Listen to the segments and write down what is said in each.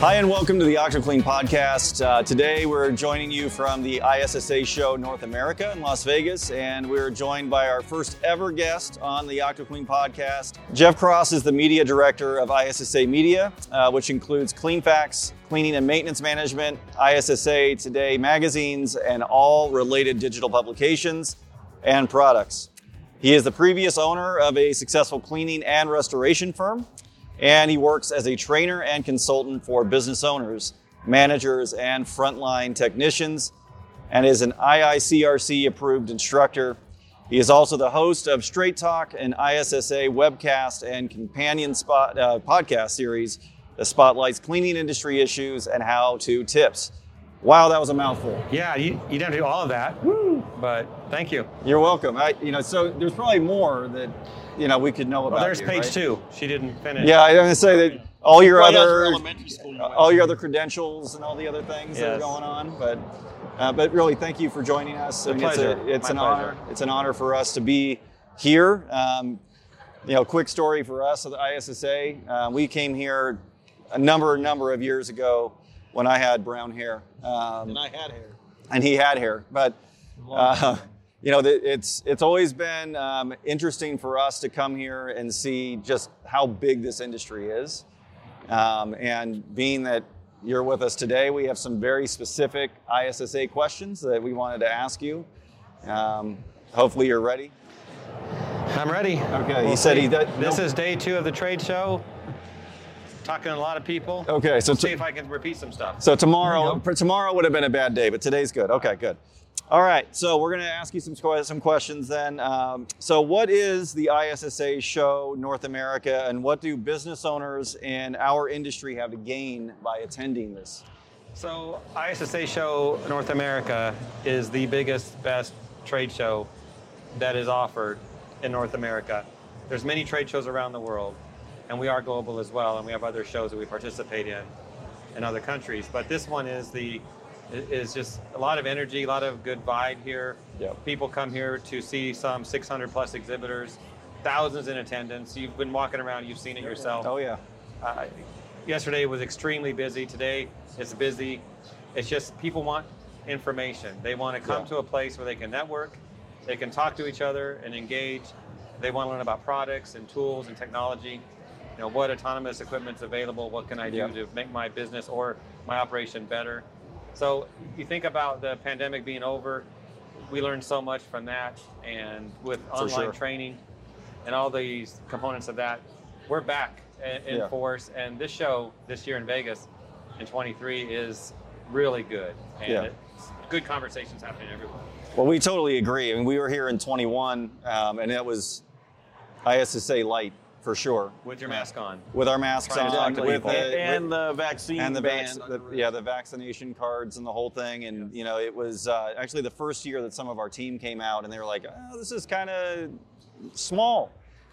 Hi, and welcome to the OctoClean podcast. Uh, today, we're joining you from the ISSA show North America in Las Vegas, and we're joined by our first ever guest on the OctoClean podcast. Jeff Cross is the media director of ISSA Media, uh, which includes Cleanfax, cleaning and maintenance management, ISSA Today magazines, and all related digital publications and products. He is the previous owner of a successful cleaning and restoration firm and he works as a trainer and consultant for business owners, managers, and frontline technicians, and is an IICRC approved instructor. He is also the host of Straight Talk, an ISSA webcast and companion spot, uh, podcast series that spotlights cleaning industry issues and how to tips. Wow, that was a mouthful. Yeah, you, you don't do all of that, but thank you. You're welcome. I, you know, so there's probably more that you know we could know about. Well, there's you, page right? two. She didn't finish. Yeah, I'm gonna say that all your Probably other elementary school you all your other credentials and all the other things that are going on, but. Uh, but really, thank you for joining us. My it's, pleasure. a, it's an pleasure. honor. It's an honor for us to be here. Um, you know, quick story for us at the ISSA. Uh, we came here a number, number of years ago when I had brown hair. Um, And I had hair. and he had hair. But uh, you know, it's it's always been um, interesting for us to come here and see just how big this industry is. Um, and being that you're with us today, we have some very specific ISSA questions that we wanted to ask you. Um, hopefully, you're ready. I'm ready. Okay, he said he did- This nope. is day two of the trade show. Talking to a lot of people. Okay, so Let's t- see if I can repeat some stuff. So tomorrow, tomorrow would have been a bad day, but today's good. Okay, good. All right, so we're going to ask you some some questions then. Um, so, what is the ISSA show North America, and what do business owners in our industry have to gain by attending this? So ISSA Show North America is the biggest, best trade show that is offered in North America. There's many trade shows around the world, and we are global as well, and we have other shows that we participate in in other countries. But this one is the is just a lot of energy, a lot of good vibe here. Yep. People come here to see some 600 plus exhibitors, thousands in attendance. You've been walking around, you've seen it yourself. Oh yeah, Uh, yesterday was extremely busy. Today it's busy. It's just people want information. They want to come Yeah. to a place where they can network, they can talk to each other and engage. They want to learn about products and tools and technology. You know, what autonomous equipment's available? What can I do Yeah. to make my business or my operation better? So you think about the pandemic being over. We learned so much from that, and with For online sure. training and all these components of that, we're back in, in Yeah. force. And this show this year in Vegas in 23 is really good, and Yeah. it's good conversations happening everywhere. well, we totally agree. I mean, we were here in 21, um, and it was ISSA light for sure. With your mask on, With our masks Trying on, to with the, and, with- and the vaccine and the, vac- the yeah the vaccination cards and the whole thing. And you know it was uh, actually the first year that some of our team came out and they were like oh, this is kind of small.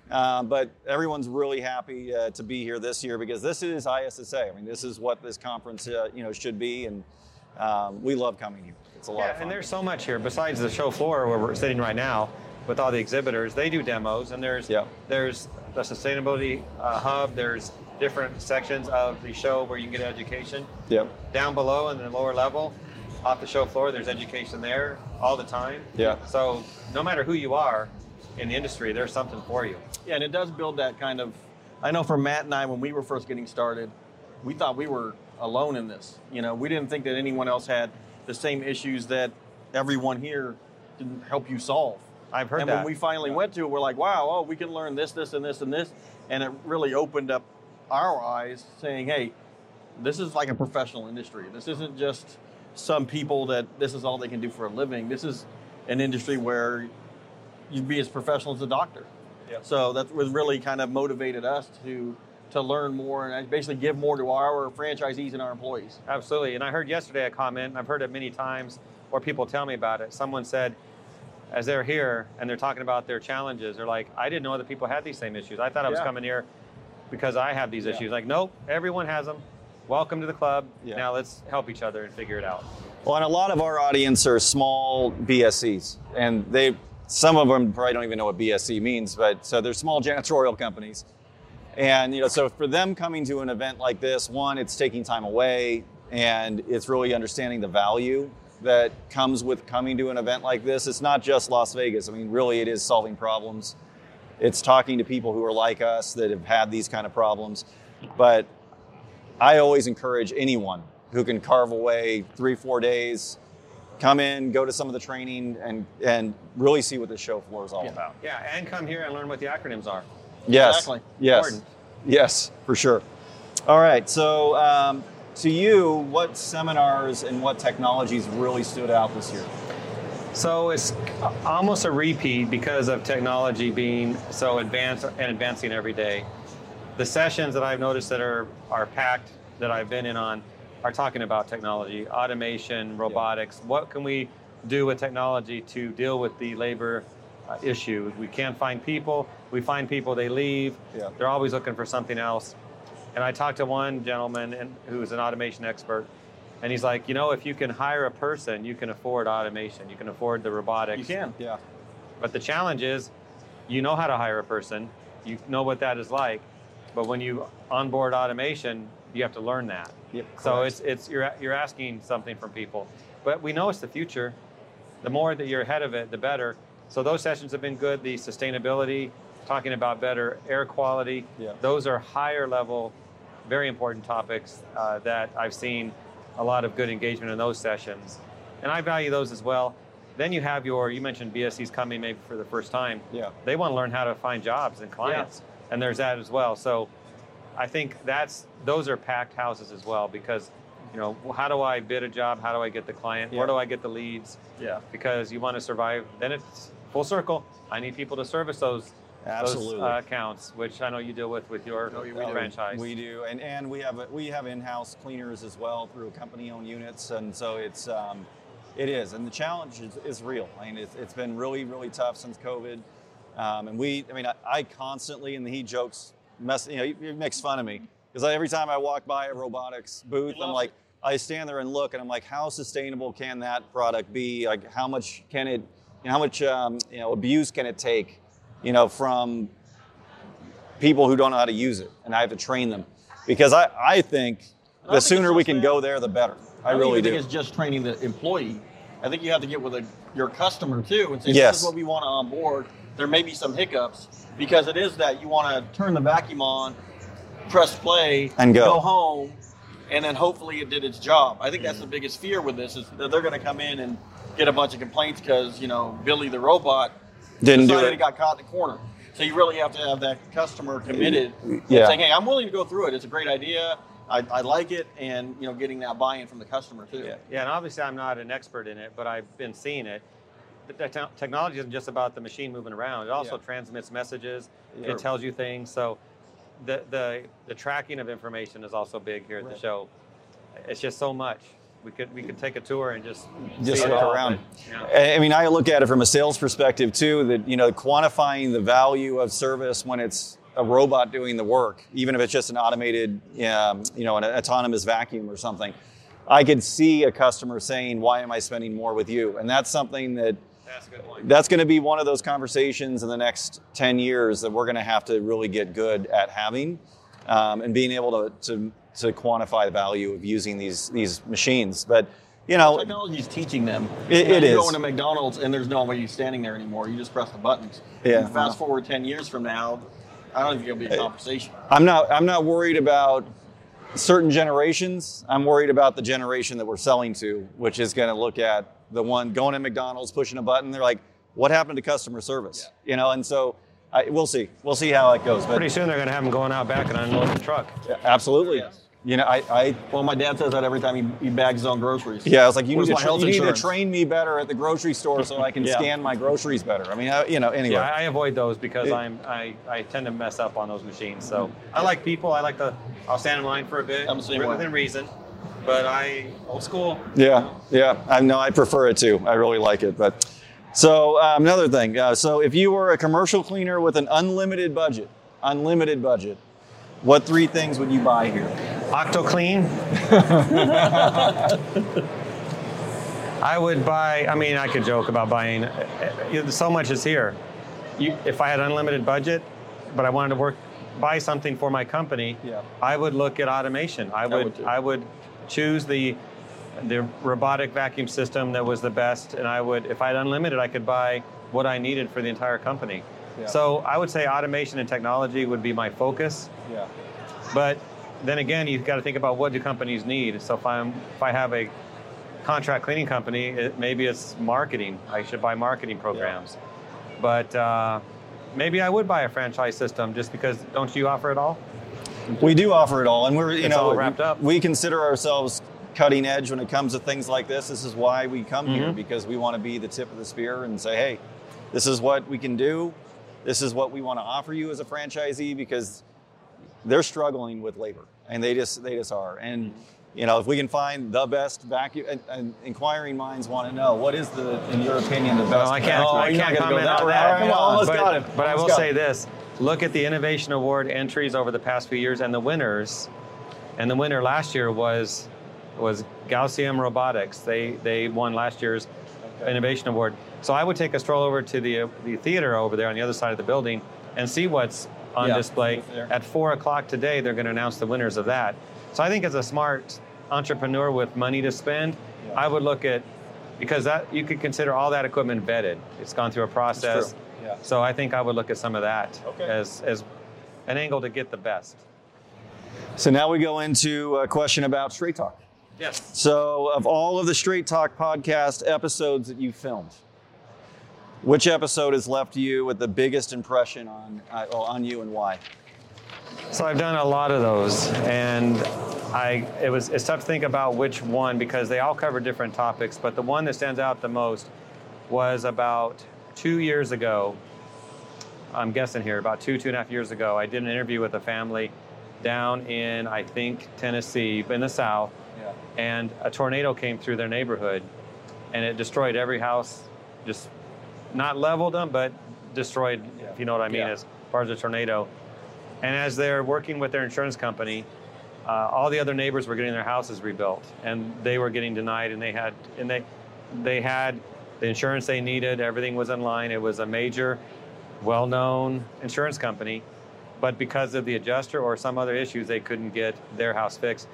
Uh, but everyone's really happy uh, to be here this year because this is ISSA I mean this is what this conference uh, you know should be. And um, we love coming here. It's a lot yeah, of fun. and there's so much here besides the show floor where we're sitting right now with all the exhibitors. They do demos, and there's Yeah. there's the sustainability uh, hub. There's different sections of the show where you can get education. yep down below in the lower level, off the show floor, there's education there all the time. Yeah. So no matter who you are in the industry, there's something for you. Yeah, and it does build that kind of. I know for Matt and I, when we were first getting started, we thought we were alone in this. You know, we didn't think that anyone else had the same issues that everyone here can help you solve. I've heard and that. when we finally went to it, we're like, wow, oh, we can learn this, this, and this, and this. And it really opened up our eyes saying, hey, this is like a professional industry. This isn't just some people that this is all they can do for a living. This is an industry where you'd be as professional as a doctor. Yep. So that was really kind of motivated us to to learn more and basically give more to our franchisees and our employees. Absolutely. And I heard yesterday a comment, and I've heard it many times, or people tell me about it. Someone said, as they're here and they're talking about their challenges, they're like, I didn't know other people had these same issues. I thought I was Yeah. coming here because I have these Yeah. issues. Like, nope, everyone has them. Welcome to the club. Yeah. Now let's help each other and figure it out. Well, and a lot of our audience are small BSCs, and they some of them probably don't even know what BSC means, but so they're small janitorial companies, And you know, so for them coming to an event like this, one, it's taking time away, and it's really understanding the value that comes with coming to an event like this. It's not just Las Vegas. I mean, really, it is solving problems. It's talking to people who are like us that have had these kind of problems. But I always encourage anyone who can carve away three, four days, come in, go to some of the training, and and really see what the show floor is all Yeah. about. Yeah, and come here and learn what the acronyms are. Yes. Exactly. Yes. Important. Yes, for sure. All right. So, um, to you, what seminars and what technologies really stood out this year? So it's almost a repeat because of technology being so advanced and advancing every day. The sessions that I've noticed that are, are packed that I've been in on are talking about technology, automation, robotics. What can we do with technology to deal with the labor uh, issue? We can't find people. We find people, they leave. Yeah. They're always looking for something else. And I talked to one gentleman and, who's an automation expert, and he's like, you know, if you can hire a person, you can afford automation, you can afford the robotics. You can. Yeah. But the challenge is, you know how to hire a person, you know what that is like, but when you onboard automation, you have to learn that. Yep. So it's it's you're you're asking something from people, but we know it's the future. The more that you're ahead of it, the better. So those sessions have been good. The sustainability, talking about better air quality, Yeah. those are higher level, very important topics uh, that I've seen a lot of good engagement in those sessions, and I value those as well. Then you have your you mentioned BSC's coming maybe for the first time. Yeah. They want to learn how to find jobs and clients, and there's that as well. So I think that's those are packed houses as well because you know how do I bid a job? How do I get the client? Yeah. Where do I get the leads? Yeah. Because you want to survive. Then it's full circle. I need people to service those Absolutely. those uh, accounts, which I know you deal with with your Oh, we do. franchise. We do, and and we have we have in-house cleaners as well through company-owned units, and so it's um, it is, and the challenge is, is real. I mean, it's, it's been really really tough since COVID, um, and we, I mean, I, I constantly, and he jokes, mess, you know, he, he makes fun of me because every time I walk by a robotics booth, I'm like. it. I stand there and look, and I'm like, how sustainable can that product be? Like, how much can it, you know, how much um, you know abuse can it take, you know, from people who don't know how to use it, and I have to train them because I, I think the think sooner we can go there, the better. I, don't really do. think it's just training the employee. I think you have to get with a, your customer too and say, Yes. this is what we want to onboard. There may be some hiccups because it is that you want to turn the vacuum on, press play, And go. home, and then hopefully it did its job. I think that's the biggest fear with this is that they're going to come in and get a bunch of complaints because, you know, Billy the robot Didn't do decided it. he got caught in the corner. So you really have to have that customer committed, Yeah. saying, "Hey, I'm willing to go through it. It's a great idea. I, I like it," and you know, getting that buy-in from the customer too. Yeah. Yeah, and obviously I'm not an expert in it, but I've been seeing it. The te- technology isn't just about the machine moving around. It also Yeah. transmits messages. Yeah. It tells you things. So the, the the tracking of information is also big here at Right. the show. It's just so much. We could we could take a tour and just Just look all, around. but, yeah. I mean, I look at it from a sales perspective too. That you know, quantifying the value of service when it's a robot doing the work, even if it's just an automated, um, you know, an autonomous vacuum or something. I could see a customer saying, "Why am I spending more with you?" And that's something that That's a good point. that's going to be one of those conversations in the next 10 years that we're going to have to really get good at having um, and being able to, to, to quantify the value of using these, these machines. But, you know, Technology is teaching them. It- it you is. go into McDonald's and there's nobody standing there anymore. You just press the buttons. Yeah. And fast forward ten years from now, I don't think it'll be a conversation. I'm not, I'm not worried about certain generations. I'm worried about the generation that we're selling to, which is going to look at the one going to McDonald's, pushing a button. They're like, what happened to customer service? You know, and so I, we'll see. We'll see how it goes. But Pretty soon they're going to have them going out back and unload the truck. Yeah, absolutely. Yes. You know, I, I Well, my dad says that every time he, he bags his own groceries. Yeah, I was like, you, Where's need my to, tra- you need to train me better at the grocery store so I can Yeah. scan my groceries better. I mean, I, you know, anyway. Yeah, I I avoid those because It- I'm I, I tend to mess up on those machines. So I like people. I like to. I'll stand in line for a bit I'm the same way. within reason. But I old school. yeah, yeah. I know I prefer it too. I really like it. But so um, another thing. Uh, so if you were a commercial cleaner with an unlimited budget, unlimited budget, what three things would you buy here? OctoClean. I would buy. I mean, I could joke about buying. uh, uh, So much is here. You, if I had unlimited budget, but I wanted to work buy something for my company, Yeah. I would look at automation. I would would. I would choose the the robotic vacuum system that was the best, and I would if I had unlimited, I could buy what I needed for the entire company. Yeah. So I would say automation and technology would be my focus. Yeah. But then again, you've got to think about what do companies need. So if I'm if I have a contract cleaning company, it, maybe it's marketing. I should buy marketing programs. Yeah. But uh, maybe I would buy a franchise system just because don't you offer it all? We do offer it all, and we're you It's know wrapped up. we consider ourselves cutting edge when it comes to things like this. This is why we come here Mhm. because we want to be the tip of the spear and say, hey, this is what we can do. This is what we want to offer you as a franchisee because they're struggling with labor, and they just they just are. And you know, if we can find the best vacuum, and, and inquiring minds want to know what is the, in your opinion, the best. I can't. vacuum? I can't go comment on that. Right, come on, almost but, got him. but I will say him. this: look at the Innovation Award entries over the past few years and the winners. And the winner last year was was Gausium Robotics. They they won last year's Innovation Award. So I would take a stroll over to the the theater over there on the other side of the building and see what's on Yeah, display. At four o'clock today, they're going to announce the winners of that. So I think as a smart entrepreneur with money to spend, Yeah. I would look at because that you could consider all that equipment vetted. It's gone through a process. true. Yeah. So I think I would look at some of that Okay. as as an angle to get the best. So now we go into a question about Straight Talk. Yes. So, of all of the Straight Talk podcast episodes that you filmed, which episode has left you with the biggest impression on uh, well, on you and why? So I've done a lot of those, and I it was it's tough to think about which one because they all cover different topics. But the one that stands out the most was about two years ago. I'm guessing here about two two and a half years ago. I did an interview with a family down in I think Tennessee, in the South, Yeah. and a tornado came through their neighborhood, and it destroyed every house. Just not leveled them, but destroyed. Yeah. If you know what I mean, Yeah. as far as a tornado. And as they're working with their insurance company, uh, all the other neighbors were getting their houses rebuilt, and they were getting denied. And they had, and they, they had the insurance they needed. Everything was in line. It was a major, well-known insurance company, but because of the adjuster or some other issues, they couldn't get their house fixed.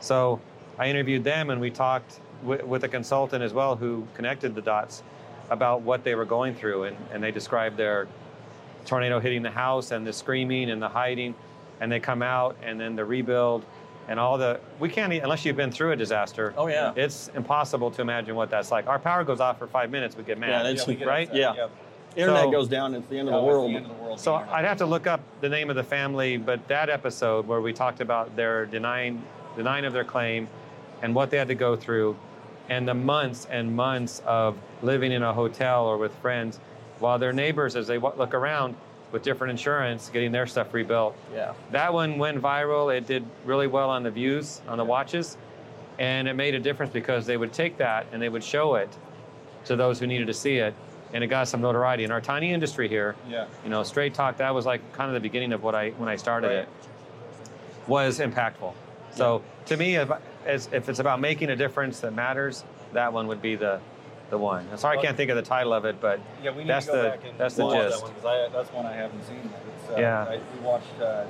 So I interviewed them, and we talked with, with a consultant as well who connected the dots about what they were going through, and, and they described their tornado hitting the house and the screaming and the hiding, and they come out and then the rebuild and all the we can't e- unless you've been through a disaster. Oh, yeah. it's impossible to imagine what that's like. Our power goes off for five minutes, we get mad. Yeah, it's- we get right? upset. Yeah. Internet So- goes down, it's the end of the it's world. the end of the world. So I'd have to look up the name of the family, but that episode where we talked about their denying denying of their claim and what they had to go through and the months and months of living in a hotel or with friends while their neighbors as they look around with different insurance getting their stuff rebuilt. Yeah. That one went viral. It did really well on the views, on the watches. And it made a difference because they would take that and they would show it to those who needed to see it. And it got some notoriety. In our tiny industry here, Yeah. you know, straight talk, that was like kind of the beginning of what I, when I started Right. it, was impactful. So to me, if, as, if it's about making a difference that matters, that one would be the, the one. I'm sorry I can't think of the title of it, but Yeah, we need That's to go the- back and that's the gist. that one because I that's one I haven't seen. It's, uh, Yeah. I, we watched. Uh,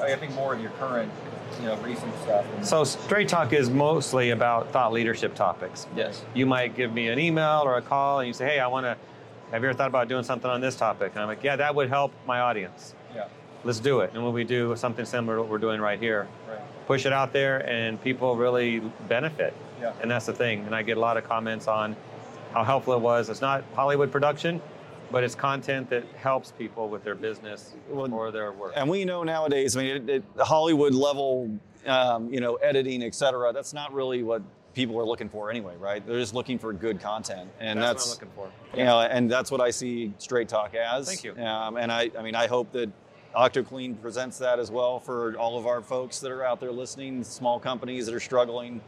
I think more of your current, you know, recent stuff. And so straight talk is mostly about thought leadership topics. Yes. you might give me an email or a call and you say, hey, I want to, have you ever thought about doing something on this topic? And I'm like, yeah, that would help my audience. yeah, Let's do it. And when we do something similar to what we're doing right here, right. push it out there and people really benefit. Yeah. And that's the thing. And I get a lot of comments on how helpful it was. It's not Hollywood production, but it's content that helps people with their business Well, or their work. And we know nowadays, I mean, it, it, Hollywood level, um, you know, editing, et cetera, that's not really what people are looking for anyway, right? They're just looking for good content. And that's, that's, what I'm looking for. you know, and that's what I see Straight Talk as. Thank you. Um, and I, I mean, I hope that OctoClean presents that as well for all of our folks that are out there listening, small companies that are struggling,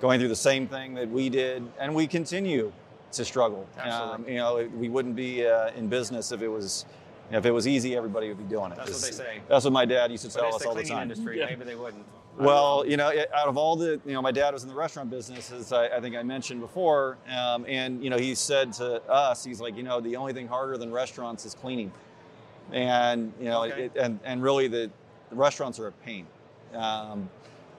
going through the same thing that we did, and we continue to struggle. Absolutely. Um, you know, we wouldn't be uh, in business if it was. If it was easy, everybody would be doing it. That's what they say. That's what my dad used to But tell it's us the all the cleaning time. industry. Yeah. Maybe they wouldn't. Well, you know, out of all the, you know, my dad was in the restaurant business, as I, I think I mentioned before, um, and you know, he said to us, he's like, you know, the only thing harder than restaurants is cleaning. And you know, Okay. it, and and really the, the restaurants are a pain. Um,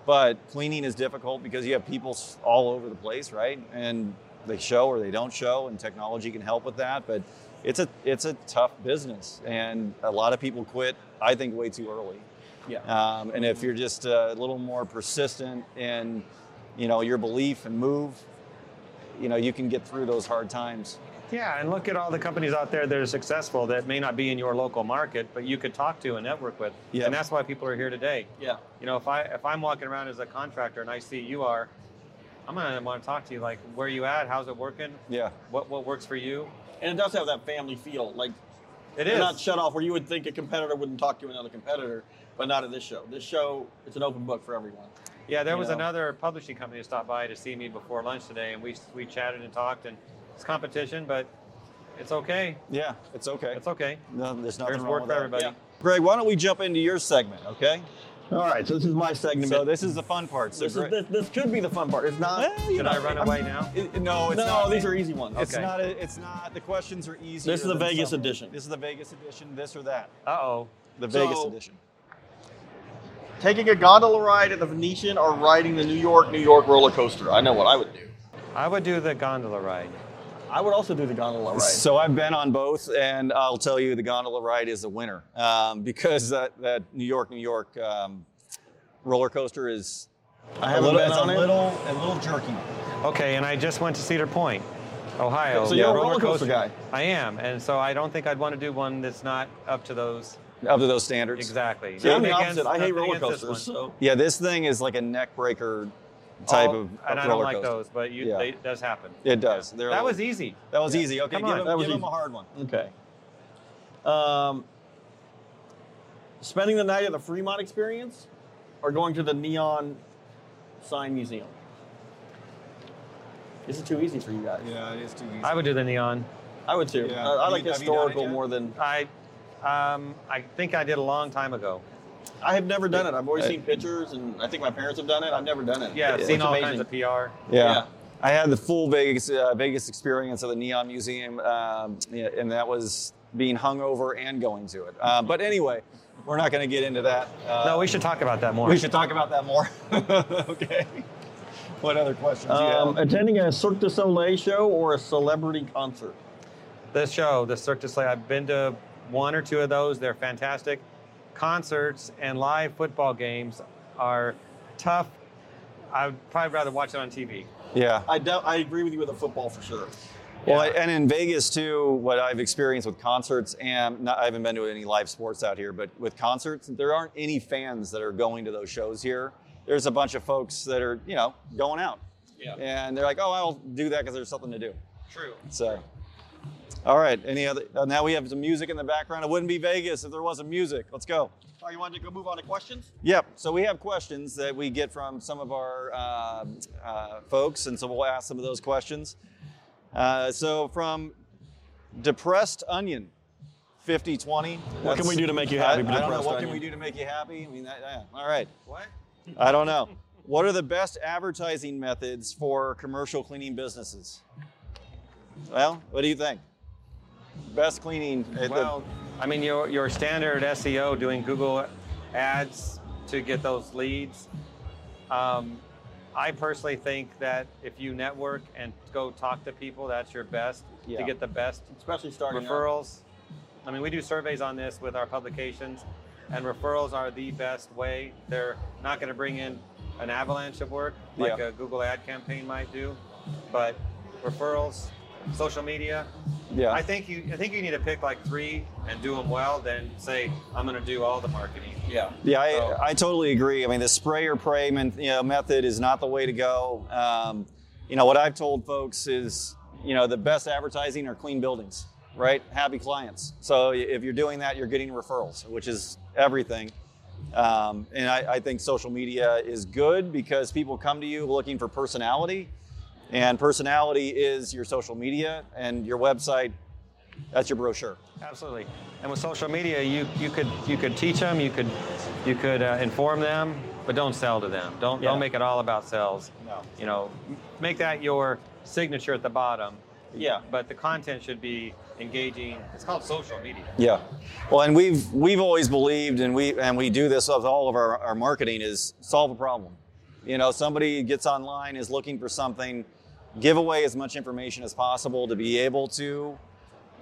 but cleaning is difficult because you have people all over the place, right? And they show or they don't show, and technology can help with that. But it's a it's a tough business, and a lot of people quit. I think way too early. Yeah. Um, and if you're just a little more persistent in, you know, your belief and move, you know, you can get through those hard times. Yeah, and look at all the companies out there that are successful that may not be in your local market, but you could talk to and network with. Yeah. And that's why people are here today. Yeah. You know, if I if I'm walking around as a contractor and I see you are, I'm gonna want to talk to you. Like, where you at? How's it working? Yeah. What what works for you? And it does have that family feel. Like It They're not shut off where you would think a competitor wouldn't talk to another competitor, but not at this show. This show, it's an open book for everyone. Yeah, there was know. another publishing company that stopped by to see me before lunch today, and we we chatted and talked, and it's competition, but it's okay. Yeah, it's okay. It's okay. No, there's nothing There's wrong work with for that. everybody. Yeah. Greg, why don't we jump into your segment, okay? All right, so this is my segment. So this is the fun part. So this, is, Greg- this, this could be the fun part. It's not. Well, you Should know, I run I'm- away now? it- no, it's no, not. these are easy ones. It's Okay. not. A, it's not. The questions are easy. This is the Vegas edition. This is the Vegas edition. This or that. Uh oh. The So- Vegas edition. Taking a gondola ride at the Venetian or riding the New York, New York roller coaster. I know what I would do. I would do the gondola ride. I would also do the gondola ride. So I've been on both, and I'll tell you, the gondola ride is a winner um, because that, that New York, New York um, roller coaster is I a haven't little, been on a it. little, a little jerky. Okay, and I just went to Cedar Point, Ohio. So you're a roller coaster guy. I am, and so I don't think I'd want to do one that's not up to those Up to those standards. exactly. See, I'm the opposite. I hate roller against this coasters. So Yeah, this thing is like a neck breaker type Oh, of, and of I don't roller like coaster. those, but you, Yeah. they, it does happen. It does. They're That little- was easy. That was easy. Okay, Come give, on. him, That was give him easy. a hard one. okay. Um, spending the night at the Fremont Experience, or going to the Neon Sign Museum. This is too easy for you guys. Yeah, it is too easy. I would do the neon. I would too. Yeah. Uh, I like you- have you done it historical more than I, um, I think I did a long time ago. I have never done it. I've always Uh, seen pictures, and I think my parents have done it. I've never done it. Yeah, I've seen all amazing. kinds of PR. Yeah. Yeah. I had the full Vegas uh, Vegas experience of the Neon Museum, um, and that was being hungover and going to it. Uh, but anyway, we're not going to get into that. Uh, No, we should talk about that more. we should talk about that more. okay. What other questions do you Um, have? attending a Cirque du Soleil show or a celebrity concert. This show, the Cirque du Soleil, I've been to one or two of those. They're fantastic. Concerts and live football games are tough. I would probably rather watch it on TV. Yeah. I, doubt, I agree with you with the football for sure. Well, Yeah. and in Vegas too, what I've experienced with concerts, and not, I haven't been to any live sports out here, but with concerts, there aren't any fans that are going to those shows here. There's a bunch of folks that are, you know, going out, Yeah. and they're like, "Oh, I'll do that because there's something to do." True. So, all right. Any other? Uh, now we have some music in the background. It wouldn't be Vegas if there wasn't music. Let's go. Oh, you wanted to go move on to questions? Yep. So we have questions that we get from some of our uh, uh, folks, and so we'll ask some of those questions. Uh, so from Depressed Onion, 5020. What can we do to make you happy, I, I don't know. Depressed What can we do to make you happy? I mean, that, yeah. all right. What? I don't know. What are the best advertising methods for commercial cleaning businesses? Well, what do you think? Best cleaning. uh, the- Well, I mean, your, your standard SEO doing Google ads to get those leads. Um, I personally think that if you network and go talk to people, that's your best Yeah. to get the best Especially starting referrals. I mean, we do surveys on this with our publications, and referrals are the best way. They're not going to bring in an avalanche of work like Yeah. a Google ad campaign might do, but referrals, social media. yeah. I think you I think you need to pick like three and do them well. Then say I'm going to do all the marketing. Yeah. Yeah, I, So- I totally agree. I mean, the spray or pray men, you know, method is not the way to go. Um, you know, what I've told folks is, you know, the best advertising are clean buildings, right? Happy clients. So if you're doing that, you're getting referrals, which is everything. Um, and I, I think social media is good because people come to you looking for personality, and personality is your social media and your website. That's your brochure. Absolutely. And with social media, you you could you could teach them, you could you could uh, inform them, but don't sell to them. Don't Yeah. don't make it all about sales. No. You know, make that your signature at the bottom, Yeah. But the content should be engaging. It's called social media. Yeah. Well, and we've we've always believed, and we and we do this with all of our, our marketing is solve a problem. You know, somebody gets online is looking for something, give away as much information as possible to be able to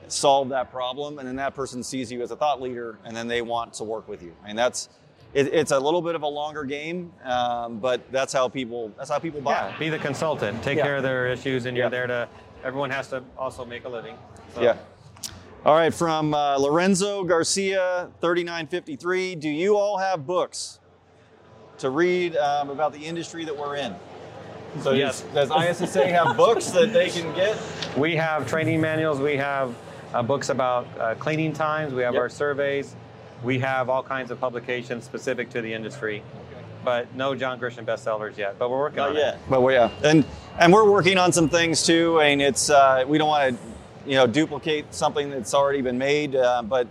solve that problem, and then that person sees you as a thought leader, and then they want to work with you. I And that's it, it's a little bit of a longer game, um, but that's how people that's how people buy. Yeah, be the consultant. Take Yeah. care of their issues, and you're Yeah. there to. Everyone has to also make a living. So, Yeah. All right, from uh, Lorenzo Garcia, 3953. Do you all have books to read um, about the industry that we're in? So Yes. does, does ISSA have books that they can get? We have training manuals. We have uh, books about uh, cleaning times. We have Yep. our surveys. We have all kinds of publications specific to the industry, but no John Grisham bestsellers yet. But we're working Not on yet. it. But we, yeah, and and we're working on some things too. And it's uh, we don't want to, you know, duplicate something that's already been made. Uh, but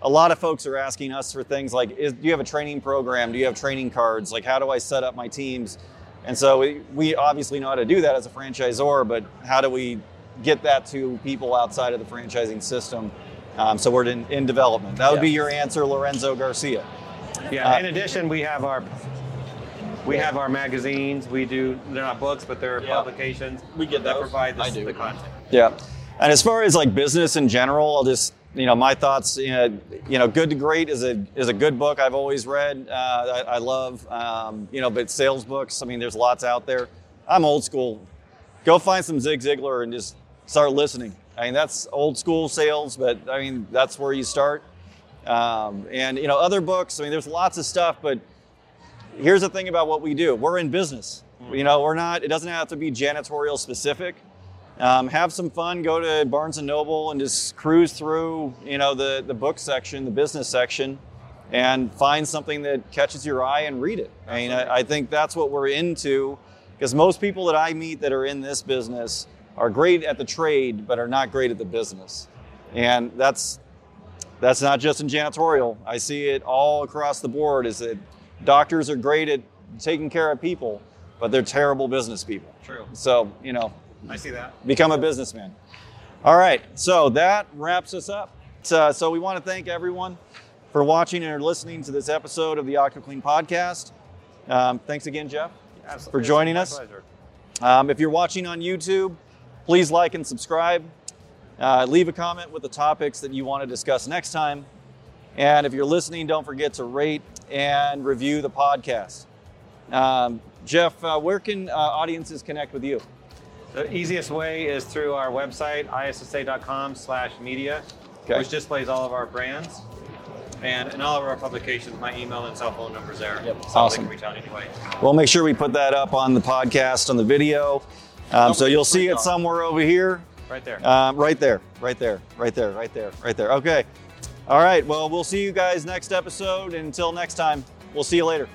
a lot of folks are asking us for things like, is, do you have a training program? Do you have training cards? Like, how do I set up my teams? And so we, we obviously know how to do that as a franchisor, but how do we get that to people outside of the franchising system? Um, so we're in, in development. That would be your answer, Lorenzo Garcia. Yeah. Uh, in addition, we have our we have our magazines. We do. They're not books, but they're Yeah. publications. We get that those. provide the, I do. the content. Yeah. And as far as like business in general, I'll just you know my thoughts. You know, you know Good to Great is a is a good book I've always read. Uh, I, I love um, you know, but sales books. I mean, there's lots out there. I'm old school. Go find some Zig Ziglar and just start listening. I mean, that's old school sales, but I mean that's where you start. Um, and you know, other books. I mean, there's lots of stuff, but here's the thing about what we do we're in business you know we're not it doesn't have to be janitorial specific um, have some fun go to barnes and noble and just cruise through you know the, the book section the business section and find something that catches your eye and read it i mean I, I think that's what we're into because most people that i meet that are in this business are great at the trade but are not great at the business and that's that's not just in janitorial. I see it all across the board is that doctors are great at taking care of people, but they're terrible business people. True. So, you know, I see that. become a businessman. All right, so that wraps us up. So, so we want to thank everyone for watching and listening to this episode of the OctoClean podcast. Um, thanks again, Jeff. Absolutely. For joining us. Um, if you're watching on YouTube, please like and subscribe. Uh, leave a comment with the topics that you want to discuss next time. And if you're listening, don't forget to rate and review the podcast. Um, Jeff, uh, where can uh, audiences connect with you? The easiest way is through our website, issa.com slash media, Okay. which displays all of our brands. And in all of our publications, my email and cell phone number's there. Yep. So Awesome. reach out anyway. We'll make sure we put that up on the podcast, on the video. Um, so you'll see it somewhere over here. Right there. Um, right there, right there, right there, right there, right there. Okay. All right. Well, we'll see you guys next episode. And until next time, we'll see you later.